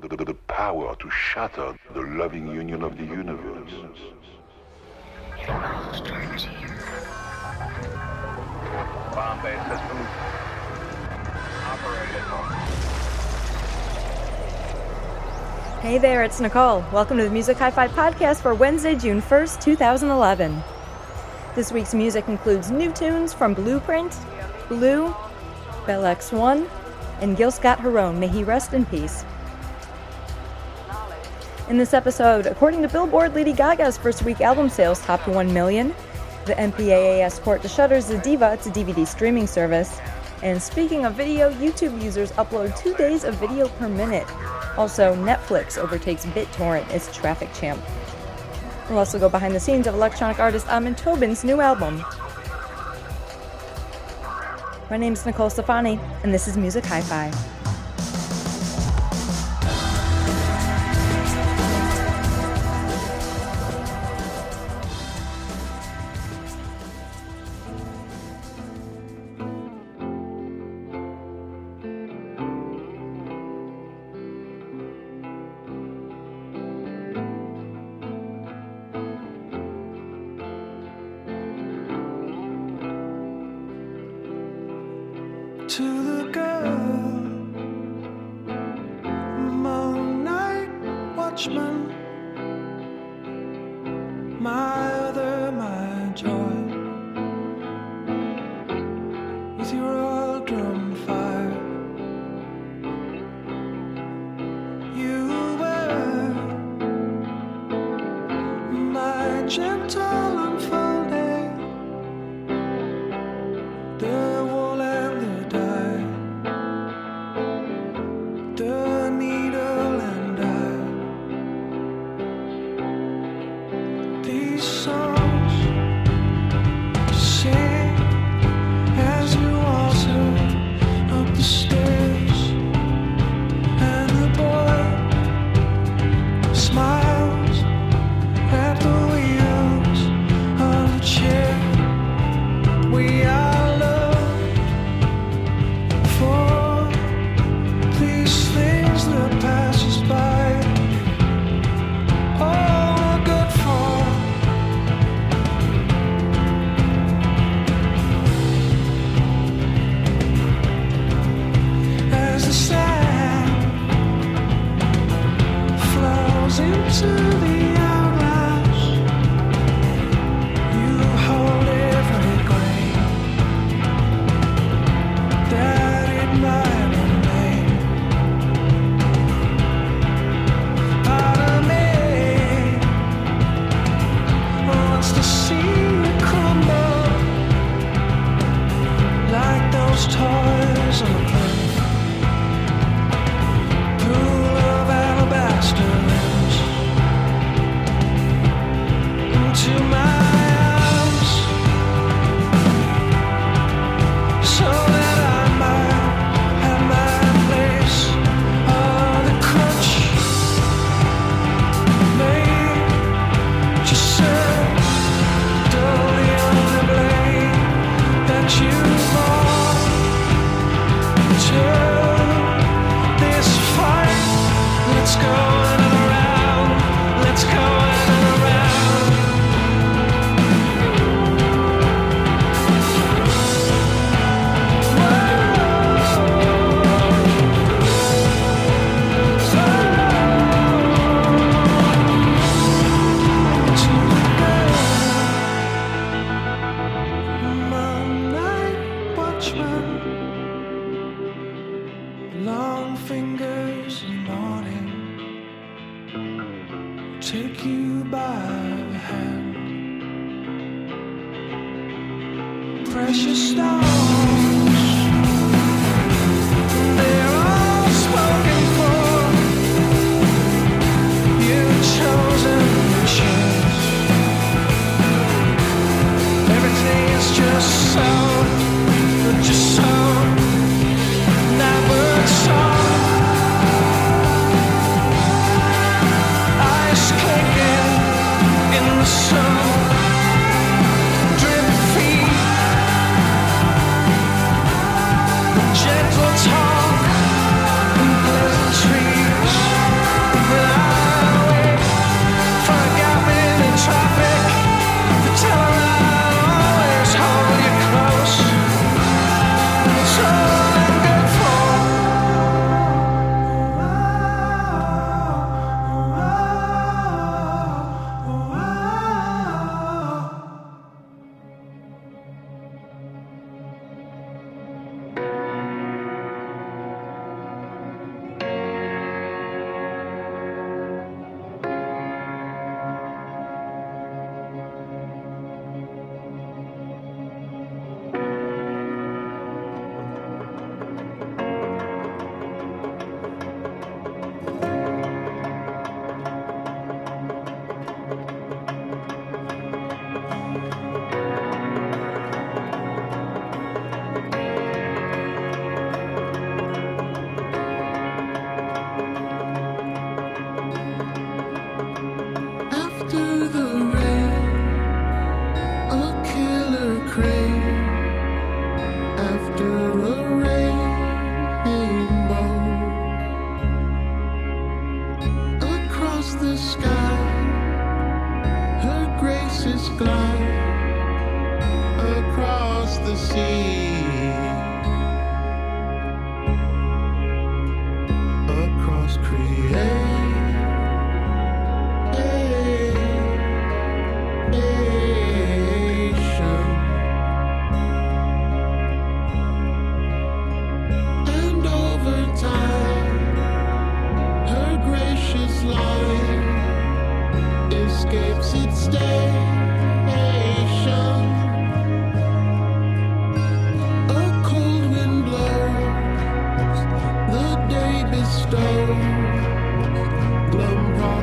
the, power to shatter the loving union of the universe. Hey there, it's Nicole. Welcome to the Music Hi Fi podcast for Wednesday, June 1st, 2011. This week's music includes new tunes from Blueprint, Blue, Bell X1, and Gil Scott Heron. May he rest in peace. In this episode, according to Billboard, Lady Gaga's first week album sales topped 1 million. The MPAA court to shutter Zediva, a DVD streaming service. And speaking of video, YouTube users upload two days of video per minute. Also, Netflix overtakes BitTorrent as traffic champ. We'll also go behind the scenes of electronic artist Amon Tobin's new album. My name is Nicole Stefani, and this is Music Hi Fi. Watchman,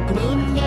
glum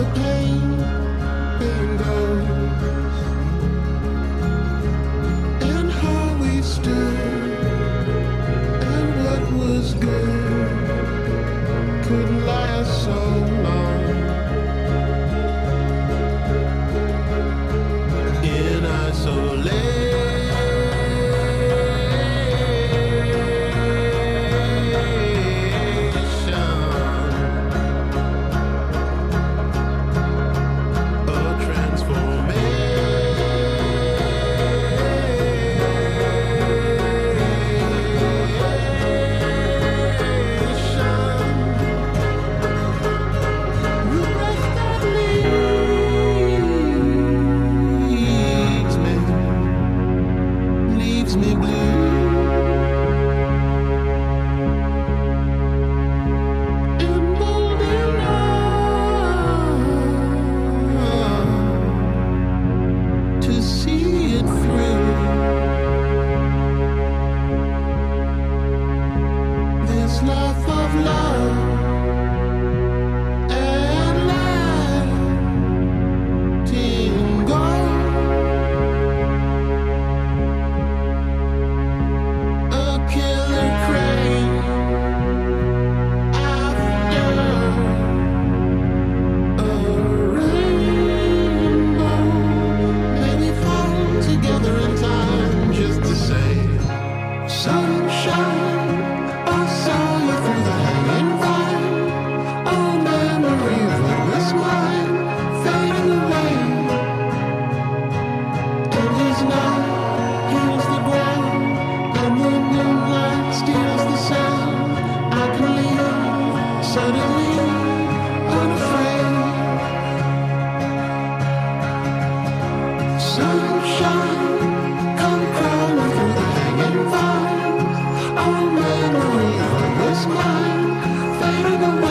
the pain, fading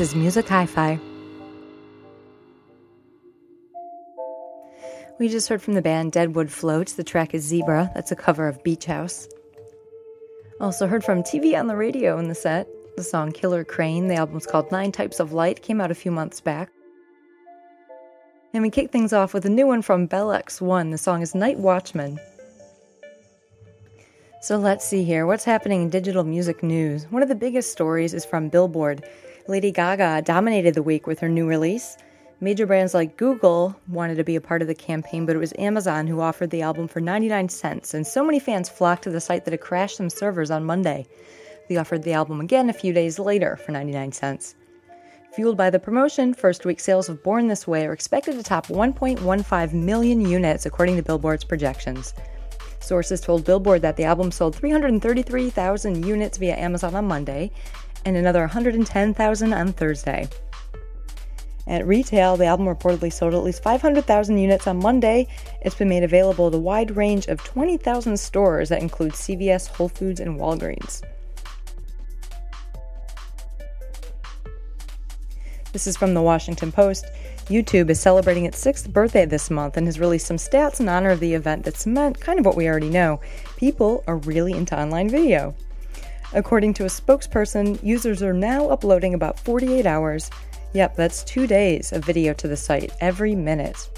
This is Music Hi Fi. We just heard from the band Deadwood Floats. The track is Zebra. That's a cover of Beach House. Also heard from TV on the radio in the set. The song Killer Crane. The album's called Nine Types of Light. Came out a few months back. And we kick things off with a new one from Bell X1. The song is Night Watchman. So let's see here. What's happening in digital music news? One of the biggest stories is from Billboard. Lady Gaga dominated the week with her new release. Major brands like Google wanted to be a part of the campaign, but it was Amazon who offered the album for 99 cents, and so many fans flocked to the site that it crashed some servers on Monday. They offered the album again a few days later for 99 cents. Fueled by the promotion, first week sales of Born This Way are expected to top 1.15 million units, according to Billboard's projections. Sources told Billboard that the album sold 333,000 units via Amazon on Monday and another 110,000 on Thursday. At retail, the album reportedly sold at least 500,000 units on Monday. It's been made available at a wide range of 20,000 stores that include CVS, Whole Foods, and Walgreens. This is from the Washington Post. YouTube is celebrating its sixth birthday this month and has released some stats in honor of the event that cement kind of what we already know. People are really into online video. According to a spokesperson, users are now uploading about 48 hours. Yep, that's two days of video to the site every minute.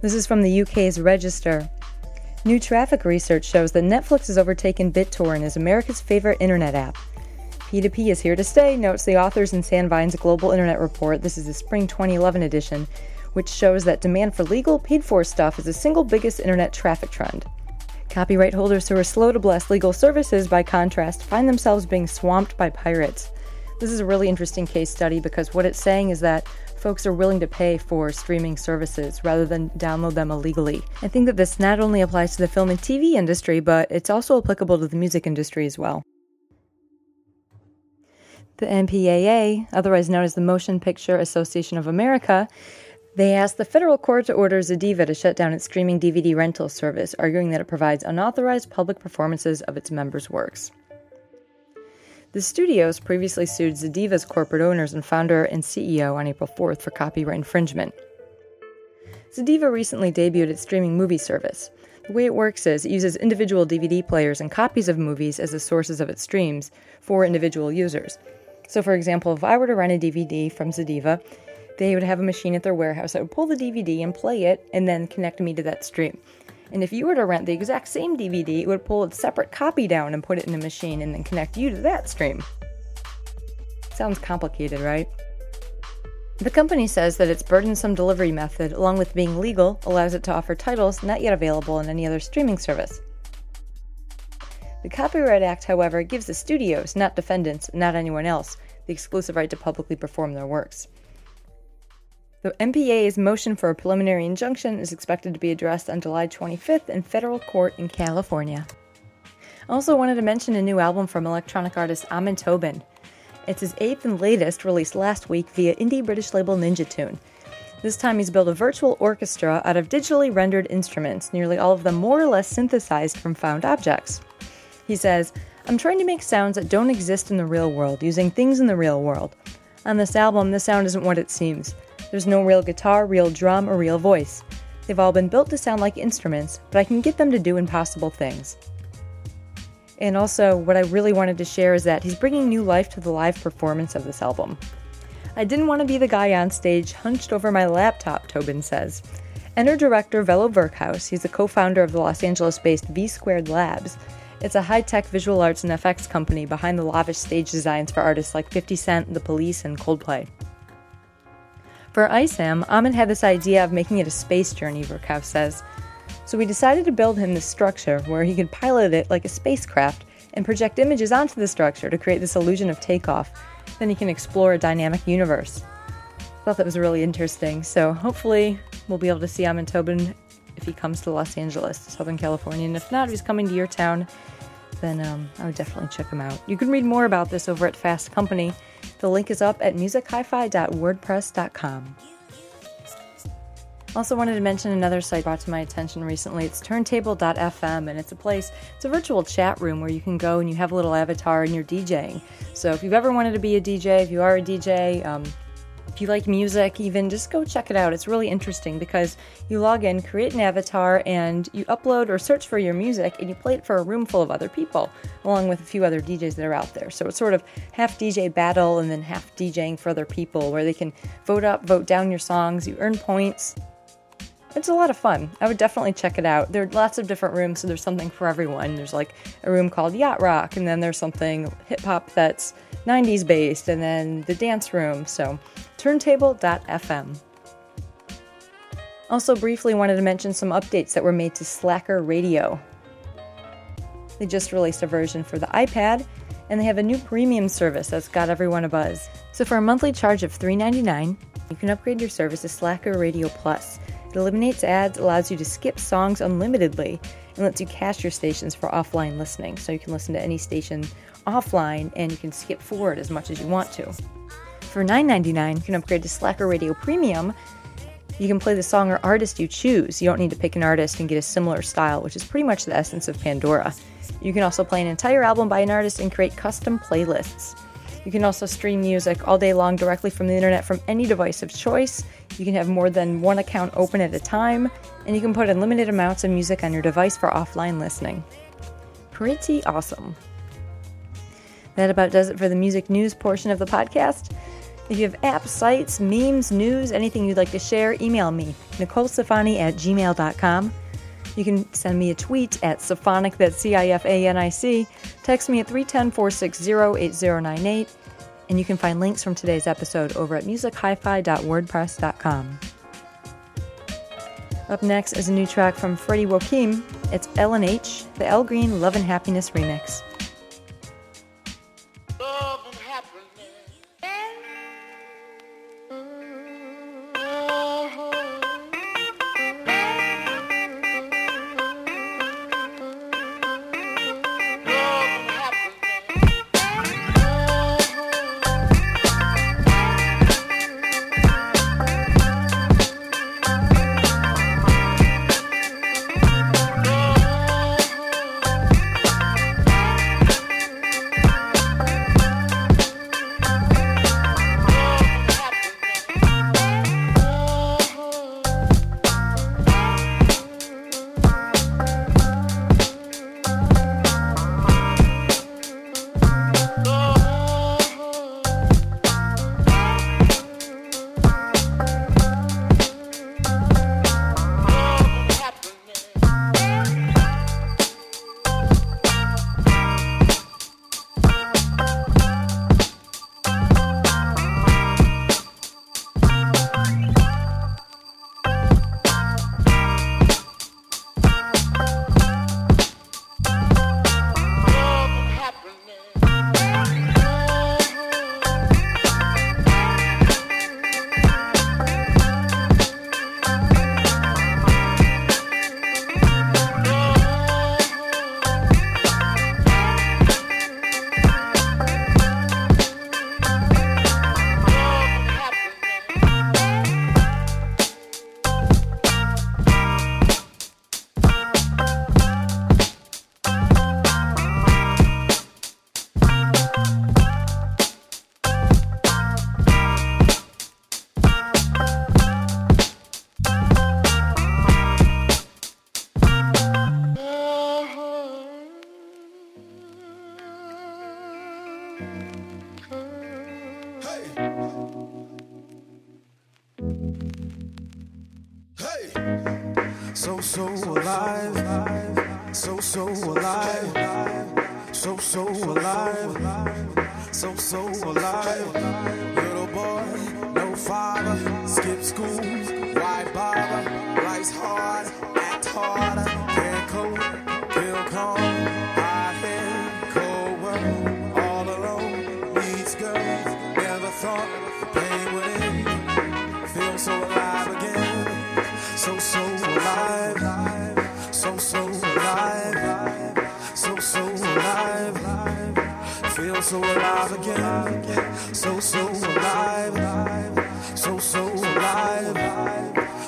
This is from the UK's Register. New traffic research shows that Netflix has overtaken BitTorrent as America's favorite internet app. P2P is here to stay, notes the authors in Sandvine's Global Internet Report. This is the spring 2011 edition, which shows that demand for legal, paid for stuff is the single biggest internet traffic trend. Copyright holders who are slow to bless legal services, by contrast, find themselves being swamped by pirates. This is a really interesting case study because what it's saying is that folks are willing to pay for streaming services rather than download them illegally. I think that this not only applies to the film and TV industry, but it's also applicable to the music industry as well. The MPAA, otherwise known as the Motion Picture Association of America, they asked the federal court to order Zediva to shut down its streaming DVD rental service, arguing that it provides unauthorized public performances of its members' works. The studios previously sued Zediva's corporate owners and founder and CEO on April 4th for copyright infringement. Zediva recently debuted its streaming movie service. The way it works is it uses individual DVD players and copies of movies as the sources of its streams for individual users. So, for example, if I were to rent a DVD from Zediva, they would have a machine at their warehouse that would pull the DVD and play it and then connect me to that stream. And if you were to rent the exact same DVD, it would pull a separate copy down and put it in a machine and then connect you to that stream. Sounds complicated, right? The company says that its burdensome delivery method, along with being legal, allows it to offer titles not yet available in any other streaming service. The Copyright Act, however, gives the studios, not defendants, not anyone else, the exclusive right to publicly perform their works. The MPAA's motion for a preliminary injunction is expected to be addressed on July 25th in federal court in California. I also, wanted to mention a new album from electronic artist Amon Tobin. It's his eighth and latest, released last week via indie British label Ninja Tune. This time he's built a virtual orchestra out of digitally rendered instruments, nearly all of them more or less synthesized from found objects. He says, I'm trying to make sounds that don't exist in the real world, using things in the real world. On this album, the sound isn't what it seems. There's no real guitar, real drum, or real voice. They've all been built to sound like instruments, but I can get them to do impossible things. And also, what I really wanted to share is that he's bringing new life to the live performance of this album. I didn't want to be the guy on stage hunched over my laptop, Tobin says. Enter director Vello Virkhaus. He's the co founder of the Los Angeles based V Squared Labs. It's a high tech visual arts and effects company behind the lavish stage designs for artists like 50 Cent, The Police, and Coldplay. For ISAM, Amon had this idea of making it a space journey, Virkhaus says. So we decided to build him this structure where he could pilot it like a spacecraft and project images onto the structure to create this illusion of takeoff. Then he can explore a dynamic universe. I Thought that was really interesting. So hopefully we'll be able to see Amon Tobin if he comes to Los Angeles, Southern California. And if not, if he's coming to your town, then um, I would definitely check him out. You can read more about this over at Fast Company. The link is up at musichifi.wordpress.com. Also, wanted to mention another site brought to my attention recently. It's turntable.fm, and it's a place, it's a virtual chat room where you can go and you have a little avatar and you're DJing. So, if you've ever wanted to be a DJ, if you are a DJ, um, if you like music, even just go check it out. It's really interesting because you log in, create an avatar, and you upload or search for your music and you play it for a room full of other people, along with a few other DJs that are out there. So it's sort of half DJ battle and then half DJing for other people where they can vote up, vote down your songs, you earn points. It's a lot of fun. I would definitely check it out. There are lots of different rooms, so there's something for everyone. There's like a room called Yacht Rock, and then there's something hip hop that's 90s based, and then the dance room. So, turntable.fm. Also, briefly wanted to mention some updates that were made to Slacker Radio. They just released a version for the iPad, and they have a new premium service that's got everyone a buzz. So, for a monthly charge of $3.99, you can upgrade your service to Slacker Radio Plus. It eliminates ads, allows you to skip songs unlimitedly, and lets you cache your stations for offline listening. So you can listen to any station offline and you can skip forward as much as you want to. For $9.99, you can upgrade to Slacker Radio Premium. You can play the song or artist you choose. You don't need to pick an artist and get a similar style, which is pretty much the essence of Pandora. You can also play an entire album by an artist and create custom playlists. You can also stream music all day long directly from the internet from any device of choice. You can have more than one account open at a time, and you can put unlimited amounts of music on your device for offline listening. Pretty awesome. That about does it for the music news portion of the podcast. If you have apps, sites, memes, news, anything you'd like to share, email me, NicoleSafani at gmail.com. You can send me a tweet at Safanic, that's C I F A N I C. Text me at 310 460 8098. And you can find links from today's episode over at musichifi.wordpress.com. Up next is a new track from Freddie Joachim. It's L&H, the Al Green Love and Happiness remix.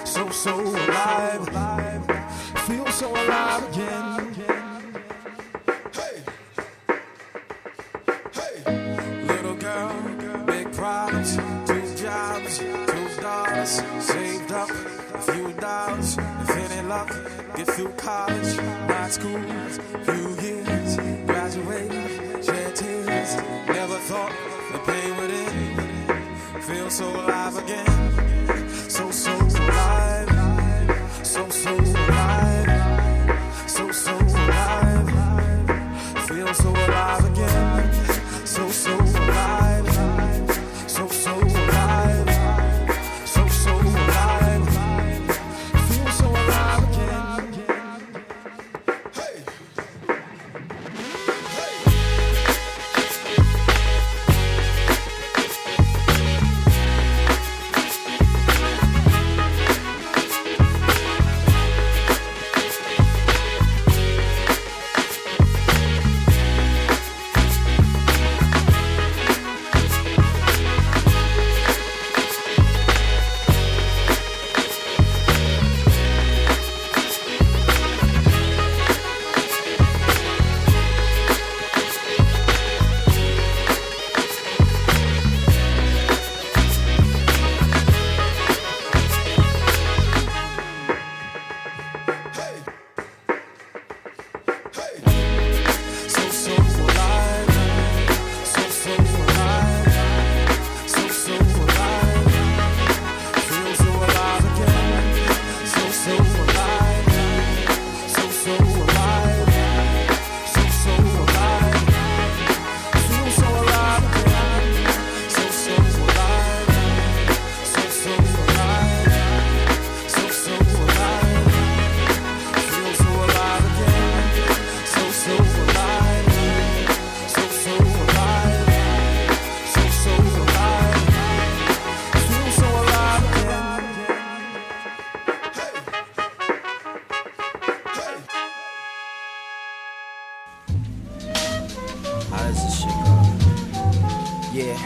So so alive. Feel so alive again. Hey. Hey. Little girl, big problems, two jobs, two dollars, saved up a few dollars. If any luck, get through college, not school, few years, graduate, shed tears. Never thought the pain would end. Feel so alive again, How does this shit go? Yeah,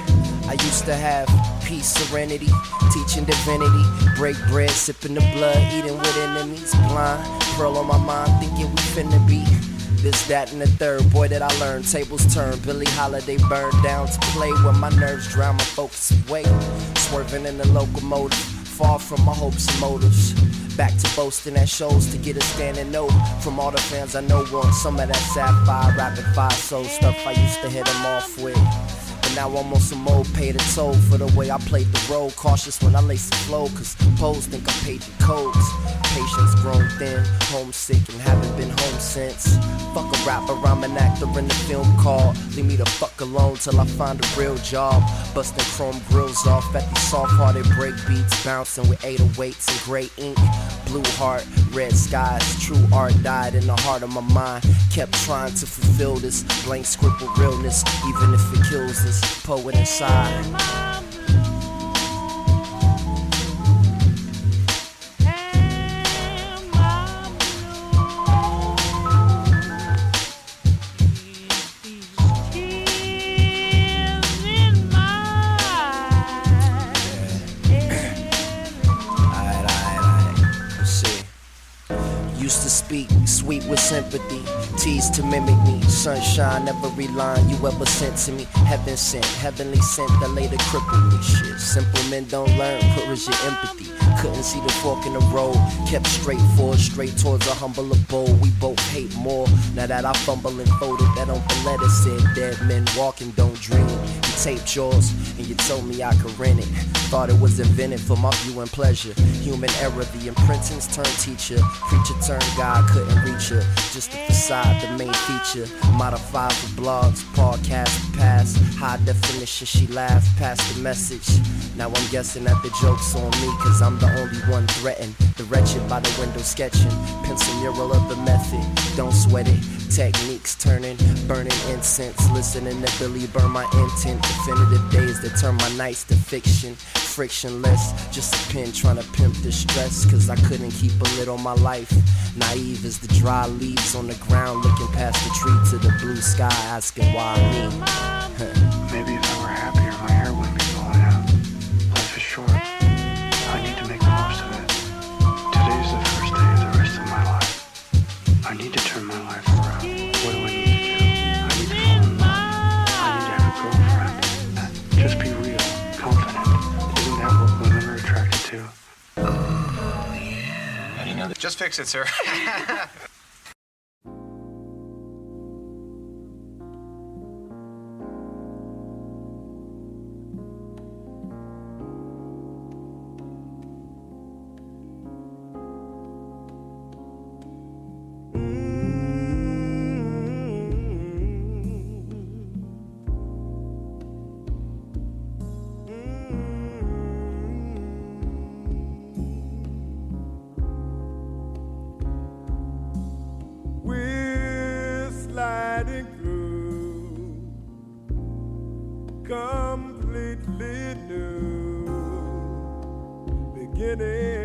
I used to have peace, serenity, teaching divinity, break bread, sipping the blood, eating with enemies, blind, pearl on my mind, thinking we finna be. This, that, and the third. Boy, that I learned. Tables turn. Billie Holiday burned down to play when my nerves drown my focus away. Swerving in the locomotive, far from my hopes and motives. Back to boasting at shows to get a standing note from all the fans I know want some of that sapphire, rapid fire soul stuff I used to hit them off with. But now I'm on some old paid a toll for the way I played the role. Cautious when I lace the flow, cause pose think I paid the codes. Patience grown thin, homesick and haven't been home since. Fuck a rapper, I'm an actor in the film called. Leave me the fuck alone till I find a real job. Busting chrome grills off at these soft hearted break beats, bouncing with 808s and gray ink. Blue heart, red skies, true art died in the heart of my mind. Kept trying to fulfill this blank scribble realness, even if it kills this poet inside. Sweet with sympathy, teased to mimic me. Sunshine, every line you ever sent to me. Heaven sent, heavenly sent that later crippled me. Shit, simple men don't learn, is your empathy? Couldn't see the fork in the road, kept straight forward, straight towards a humble abode. We both hate more. Now that I fumble and folded, that on letter said, Dead men walking don't dream. Taped yours, and you told me I could rent it. Thought it was invented for my viewing pleasure. Human error, the imprintings turned teacher. Preacher turned God, couldn't reach her. Just the facade, the main feature. Modified for blogs, podcast, pass. High definition, she laughed past the message. Now I'm guessing that the joke's on me, cause I'm the only one threatened. The wretched by the window sketching. Pencil mural of the method, don't sweat it. Techniques turning, burning incense. Listening to Billy burn my intent. Definitive days that turn my nights to fiction. Frictionless, just a pen trying to pimp the stress. Cause I couldn't keep a lid on my life. Naive as the dry leaves on the ground, looking past the tree to the blue sky, asking why me. Maybe just fix it, sir. sliding through completely new beginnings.